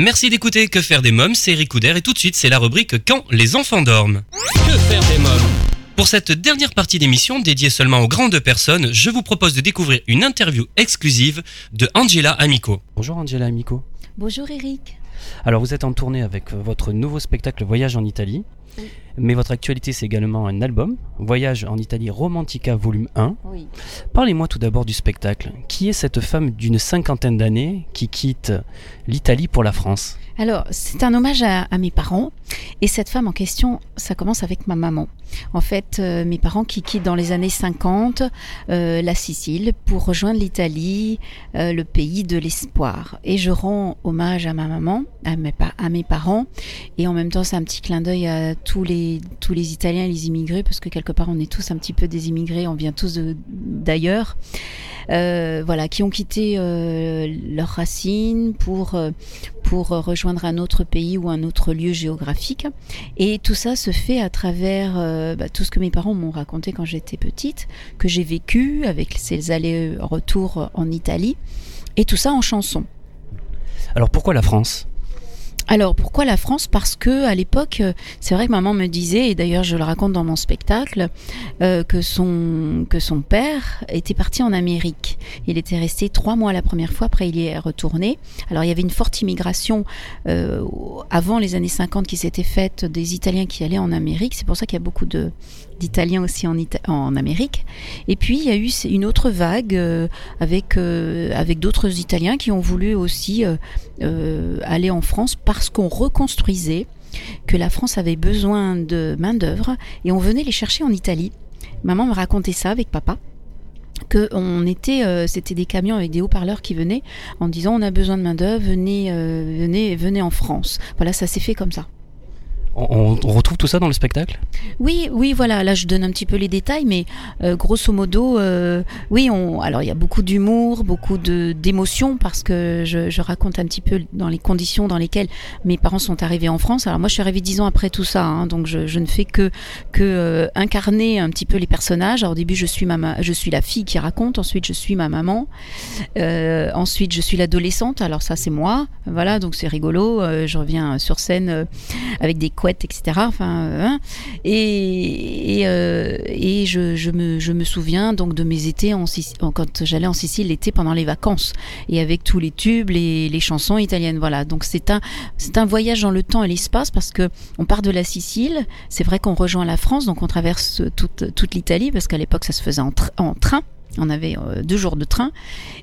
Merci d'écouter Que faire des mômes, c'est Eric Couder et tout de suite c'est la rubrique Quand les enfants dorment. Que faire des mômes pour cette dernière partie d'émission dédiée seulement aux grandes personnes, je vous propose de découvrir une interview exclusive de Angela Amico. Bonjour Angela Amico. Bonjour Eric. Alors vous êtes en tournée avec votre nouveau spectacle Voyage en Italie. Mais votre actualité, c'est également un album, Voyage en Italie Romantica Volume 1. Oui. Parlez-moi tout d'abord du spectacle. Qui est cette femme d'une cinquantaine d'années qui quitte l'Italie pour la France? Alors, c'est un hommage à, à, mes parents. Et cette femme en question, ça commence avec ma maman. En fait, euh, mes parents qui quittent dans les années 50 euh, la Sicile pour rejoindre l'Italie, euh, le pays de l'espoir. Et je rends hommage à ma maman, à mes, à mes parents. Et en même temps, c'est un petit clin d'œil à tous les, tous les Italiens et les immigrés, parce que quelque part, on est tous un petit peu des immigrés, on vient tous d'ailleurs. Euh, voilà, qui ont quitté euh, leurs racines pour, euh, pour rejoindre un autre pays ou un autre lieu géographique. Et tout ça se fait à travers bah, tout ce que mes parents m'ont raconté quand j'étais petite, que j'ai vécu avec ces allers-retours en Italie, et tout ça en chanson. Alors pourquoi la France? Alors pourquoi la France? Parce que à l'époque, euh, c'est vrai que maman me disait, et d'ailleurs je le raconte dans mon spectacle, euh, que son que son père était parti en Amérique. Il était resté trois mois la première fois, après il y est retourné. Alors il y avait une forte immigration euh, avant les années 50 qui s'était faite des Italiens qui allaient en Amérique. C'est pour ça qu'il y a beaucoup de d'Italiens aussi en, Amérique. Et puis il y a eu une autre vague euh, avec, euh, avec d'autres Italiens qui ont voulu aussi euh, aller en France parce qu'on reconstruisait, que la France avait besoin de main-d'œuvre et on venait les chercher en Italie. Maman me racontait ça avec papa que on était, c'était des camions avec des haut-parleurs qui venaient en disant on a besoin de main d'œuvre, venez, venez, venez en France. Voilà, ça s'est fait comme ça. On, retrouve tout ça dans le spectacle? Oui, oui, voilà. Là, je donne un petit peu les détails, mais euh, grosso modo, euh, oui. On, alors, il y a beaucoup d'humour, beaucoup d'émotion parce que je, raconte un petit peu dans les conditions dans lesquelles mes parents sont arrivés en France. Alors moi, je suis arrivée dix ans après tout ça, hein, donc je, ne fais que que euh, incarner un petit peu les personnages. Alors, au début, je suis ma, je suis la fille qui raconte. Ensuite, je suis ma maman. ensuite, je suis l'adolescente. Alors ça, c'est moi. Voilà, donc c'est rigolo. je reviens sur scène avec des etc. Enfin, euh, hein. et, euh, et, je, je, me, je, me, souviens donc de mes étés en, quand j'allais en Sicile l'été pendant les vacances et avec tous les tubes, les, les chansons italiennes. Voilà, donc c'est un, c'est un voyage dans le temps et l'espace parce que on part de la Sicile. C'est vrai qu'on rejoint la France, donc on traverse toute, toute l'Italie parce qu'à l'époque ça se faisait en, en train. On avait euh, deux jours de train,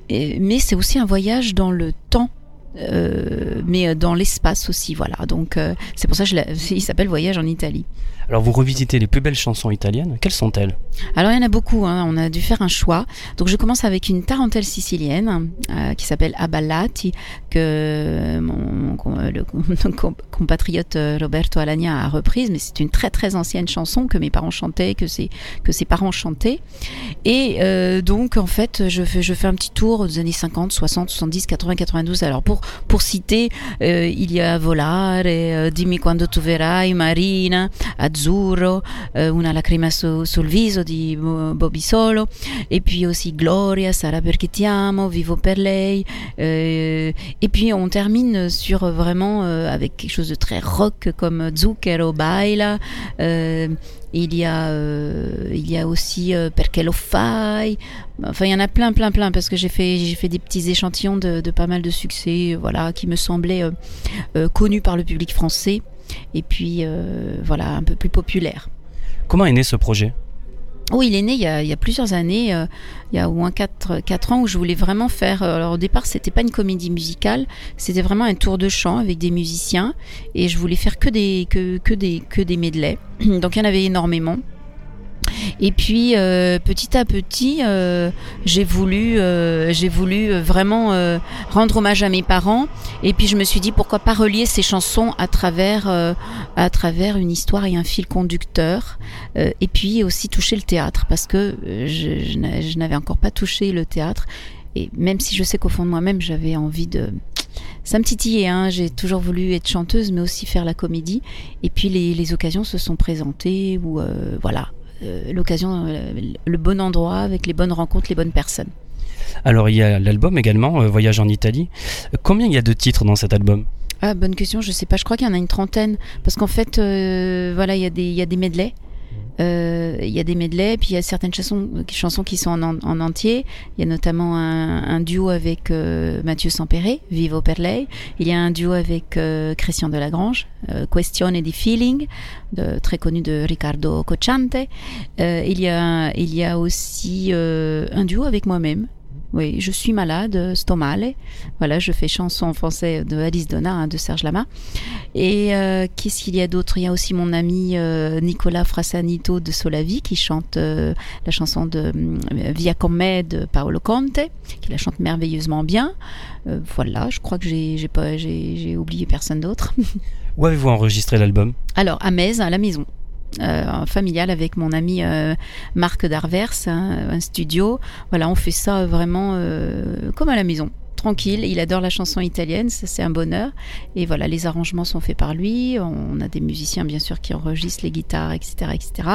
et, mais c'est aussi un voyage dans le temps euh, mais dans l'espace aussi, voilà. Donc euh, c'est pour ça qu'il s'appelle Voyage en Italie. Alors vous revisitez les plus belles chansons italiennes. Quelles sont-elles? Alors il y en a beaucoup. Hein. On a dû faire un choix. Donc je commence avec une tarentelle sicilienne euh, qui s'appelle Aballati que mon, le, compatriote euh, Roberto Alagna a reprise, mais c'est une très très ancienne chanson que mes parents chantaient, que ses que ses parents chantaient. Et euh, donc en fait je fais je fais un petit tour des années 50, 60, 70, 80, 92. Alors pour pour citer, il y a Volare, Dimmi quando tu verrai, Marina, Azzurro, euh, Una lacrima su, sul viso di Bobby Solo, et puis aussi Gloria, Sarà perché ti amo, Vivo per lei. Euh, et puis on termine sur vraiment euh, avec quelque chose de très rock comme Zucchero Baila. Il y a, il y a aussi Perché lo fai. Enfin, il y en a plein, plein, plein, parce que j'ai fait, j'ai fait des petits échantillons de, pas mal de succès, voilà, qui me semblaient connus par le public français et puis euh, voilà, un peu plus populaire. Comment est né ce projet? Oui, il est né il y a, plusieurs années, euh, il y a au moins 4, ans, où je voulais vraiment faire. Euh, alors au départ, c'était pas une comédie musicale, c'était vraiment un tour de chant avec des musiciens, et je voulais faire que des que, que des que des medleys. Donc il y en avait énormément. Et puis euh, petit à petit, euh, j'ai voulu, euh, j'ai voulu vraiment rendre hommage à mes parents. Et puis je me suis dit pourquoi pas relier ces chansons à travers, à travers une histoire et un fil conducteur. et puis aussi toucher le théâtre parce que je, n'avais encore pas touché le théâtre. Et même si je sais qu'au fond de moi-même, j'avais envie de ça me titillait, hein. j'ai toujours voulu être chanteuse, mais aussi faire la comédie. Et puis les, occasions se sont présentées où, voilà, l'occasion, euh, le bon endroit avec les bonnes rencontres, les bonnes personnes. Alors il y a l'album également, euh, Voyage en Italie. Combien il y a de titres dans cet album? Ah, bonne question, je sais pas, je crois qu'il y en a une trentaine. Parce qu'en fait, euh, voilà, il y, a des- il y a des Euh, Il y a des medleys, puis il y a certaines chansons, chansons qui sont en, en- en entier. Il y a notamment un, duo avec euh, Mathieu Sampere, Vivo per lei. Il y a un duo avec euh, Christian Delagrange, euh, Questione di Feeling, très connu de Riccardo Cocciante. Euh, il, y a, il y a aussi euh, un duo avec moi-même. Oui, je suis malade, sto male. Voilà, je fais chanson en français de Alice Donna, hein, de Serge Lama. Et euh, qu'est-ce qu'il y a d'autre? Il y a aussi mon ami euh, Nicolas Frassanito de Solavi qui chante euh, la chanson de euh, Via Come Me de Paolo Conte, qui la chante merveilleusement bien. Euh, voilà, je crois que j'ai j'ai pas j'ai j'ai oublié personne d'autre. Où avez-vous enregistré l'album? Alors à Metz, à la maison. Euh, familiale avec mon ami euh, Marc Darvers, hein, un studio. Voilà, on fait ça vraiment euh, comme à la maison, tranquille. Il adore la chanson italienne, ça c'est un bonheur. Et voilà, les arrangements sont faits par lui. On a des musiciens bien sûr qui enregistrent les guitares, etc., etc.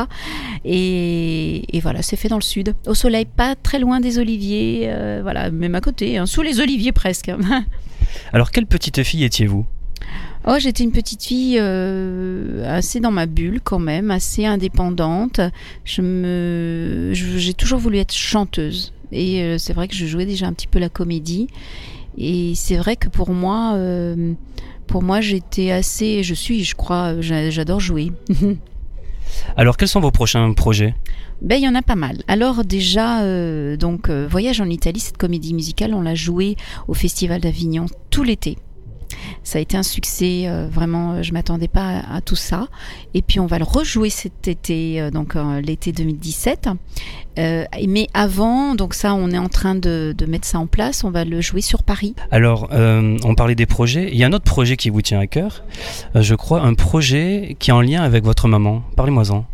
Et, et voilà, c'est fait dans le sud, au soleil, pas très loin des oliviers. euh, voilà, même à côté, hein, sous les oliviers presque. Alors, quelle petite fille étiez-vous? Oh, j'étais une petite fille euh, assez dans ma bulle quand même, assez indépendante. Je me, j'ai toujours voulu être chanteuse. Et euh, c'est vrai que je jouais déjà un petit peu la comédie. Et c'est vrai que pour moi, euh, pour moi, j'étais assez, je suis, je crois, j'a- j'adore jouer. Alors, quels sont vos prochains projets? Ben, il y en a pas mal. Alors déjà, donc Voyage en Italie, cette comédie musicale, on l'a jouée au Festival d'Avignon tout l'été. Ça a été un succès, euh, vraiment, euh, je m'attendais pas à, tout ça. Et puis on va le rejouer cet été, euh, donc l'été 2017. Euh, mais avant, donc ça, on est en train de, mettre ça en place. On va le jouer sur Paris. Alors, on parlait des projets. Il y a un autre projet qui vous tient à cœur. Je crois un projet qui est en lien avec votre maman. Parlez-moi-en.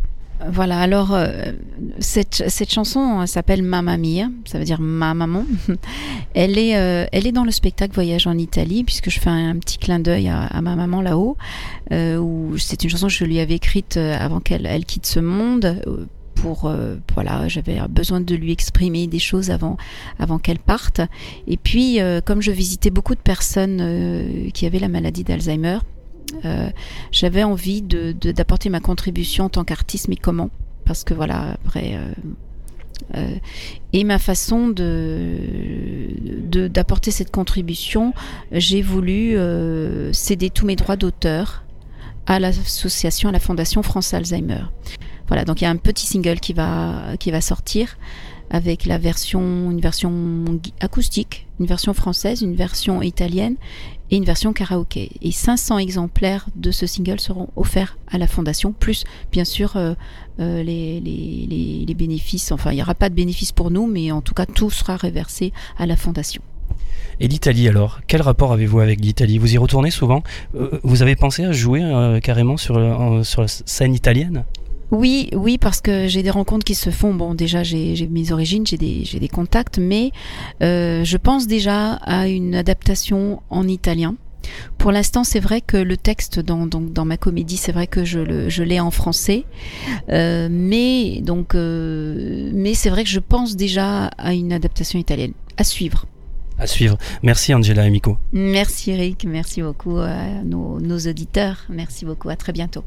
Voilà, alors euh, cette, cette chanson elle s'appelle Mamma Mia, ça veut dire ma maman. Elle est, euh, elle est dans le spectacle Voyage en Italie, puisque je fais un, petit clin d'œil à, ma maman là-haut, euh, c'est une chanson que je lui avais écrite euh, avant qu'elle elle quitte ce monde. euh, Pour euh, voilà, j'avais besoin de lui exprimer des choses avant avant qu'elle parte. Et puis, comme je visitais beaucoup de personnes qui avaient la maladie d'Alzheimer, j'avais envie de- de- d'apporter ma contribution en tant qu'artiste, mais comment? Parce que voilà, après. euh, euh, et ma façon de de- d'apporter cette contribution, j'ai voulu euh, céder tous mes droits d'auteur à l'association, à la Fondation France Alzheimer. Voilà, donc il y a un petit single qui va qui va sortir avec la version une version acoustique, une version française, une version italienne et une version karaoké. Et 500 exemplaires de ce single seront offerts à la fondation, plus bien sûr euh, euh, les, bénéfices. Enfin, il n'y aura pas de bénéfices pour nous, mais en tout cas, tout sera réversé à la fondation. Et l'Italie alors Quel rapport avez-vous avec l'Italie? Vous y retournez souvent? Euh, Vous avez pensé à jouer carrément sur, sur la scène italienne? Oui, oui, parce que j'ai des rencontres qui se font. Bon, déjà, j'ai mes origines, j'ai des, contacts, mais euh, je pense déjà à une adaptation en italien. Pour l'instant, c'est vrai que le texte dans, ma comédie, c'est vrai que je, l'ai en français, Euh, mais donc, euh, mais c'est vrai que je pense déjà à une adaptation italienne à suivre. À suivre. Merci Angela Amico. Merci Eric, merci beaucoup à nos, nos auditeurs, merci beaucoup, à très bientôt.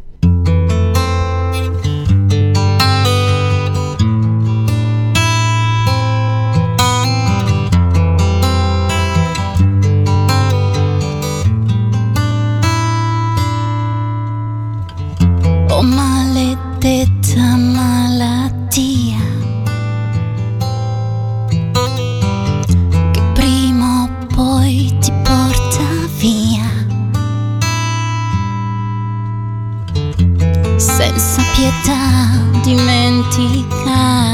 ketika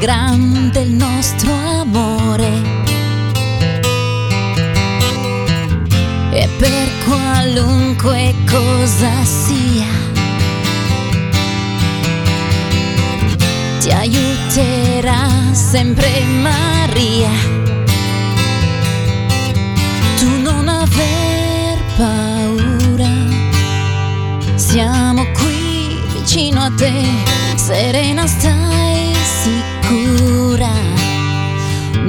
grande il nostro amore. E per qualunque cosa sia, ti aiuterà sempre Maria. Tu non aver paura, siamo qui vicino a te, serena stai.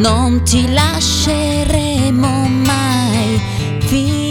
Non ti lasceremo mai finché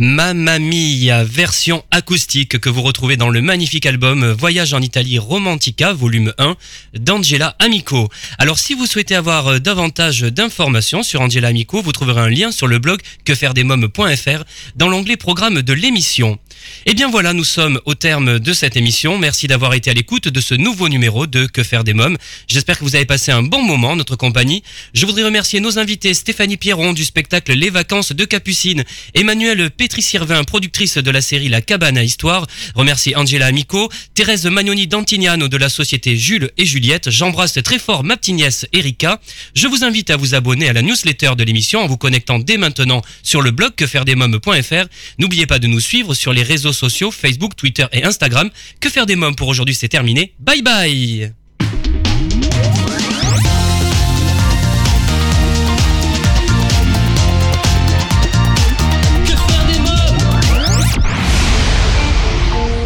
Mamma Mia, version acoustique que vous retrouvez dans le magnifique album Voyage en Italie Romantica, volume 1, d'Angela Amico. Alors si vous souhaitez avoir euh, davantage d'informations sur Angela Amico, vous trouverez un lien sur le blog quefairedesmoms.fr dans l'onglet programme de l'émission. Et bien voilà, nous sommes au terme de cette émission. Merci d'avoir été à l'écoute de ce nouveau numéro de Que faire des mômes. J'espère que vous avez passé un bon moment en notre compagnie. Je voudrais remercier nos invités Stéphanie Pierron du spectacle Les Vacances de Capucine, Emmanuel Pétri-Sirvin, productrice de la série La Cabane à Histoire, remercie Angela Amico, Thérèse Magnoni d'Antignano de la société Jules et Juliette. J'embrasse très fort ma petite nièce Erika. Je vous invite à vous abonner à la newsletter de l'émission en vous connectant dès maintenant sur le blog quefairedesmoms.fr. N'oubliez pas de nous suivre sur les réseaux sociaux Facebook, Twitter et Instagram. Que faire des mômes pour aujourd'hui, c'est terminé. Bye bye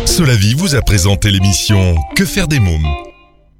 Solavi vous a présenté l'émission Que faire des mômes?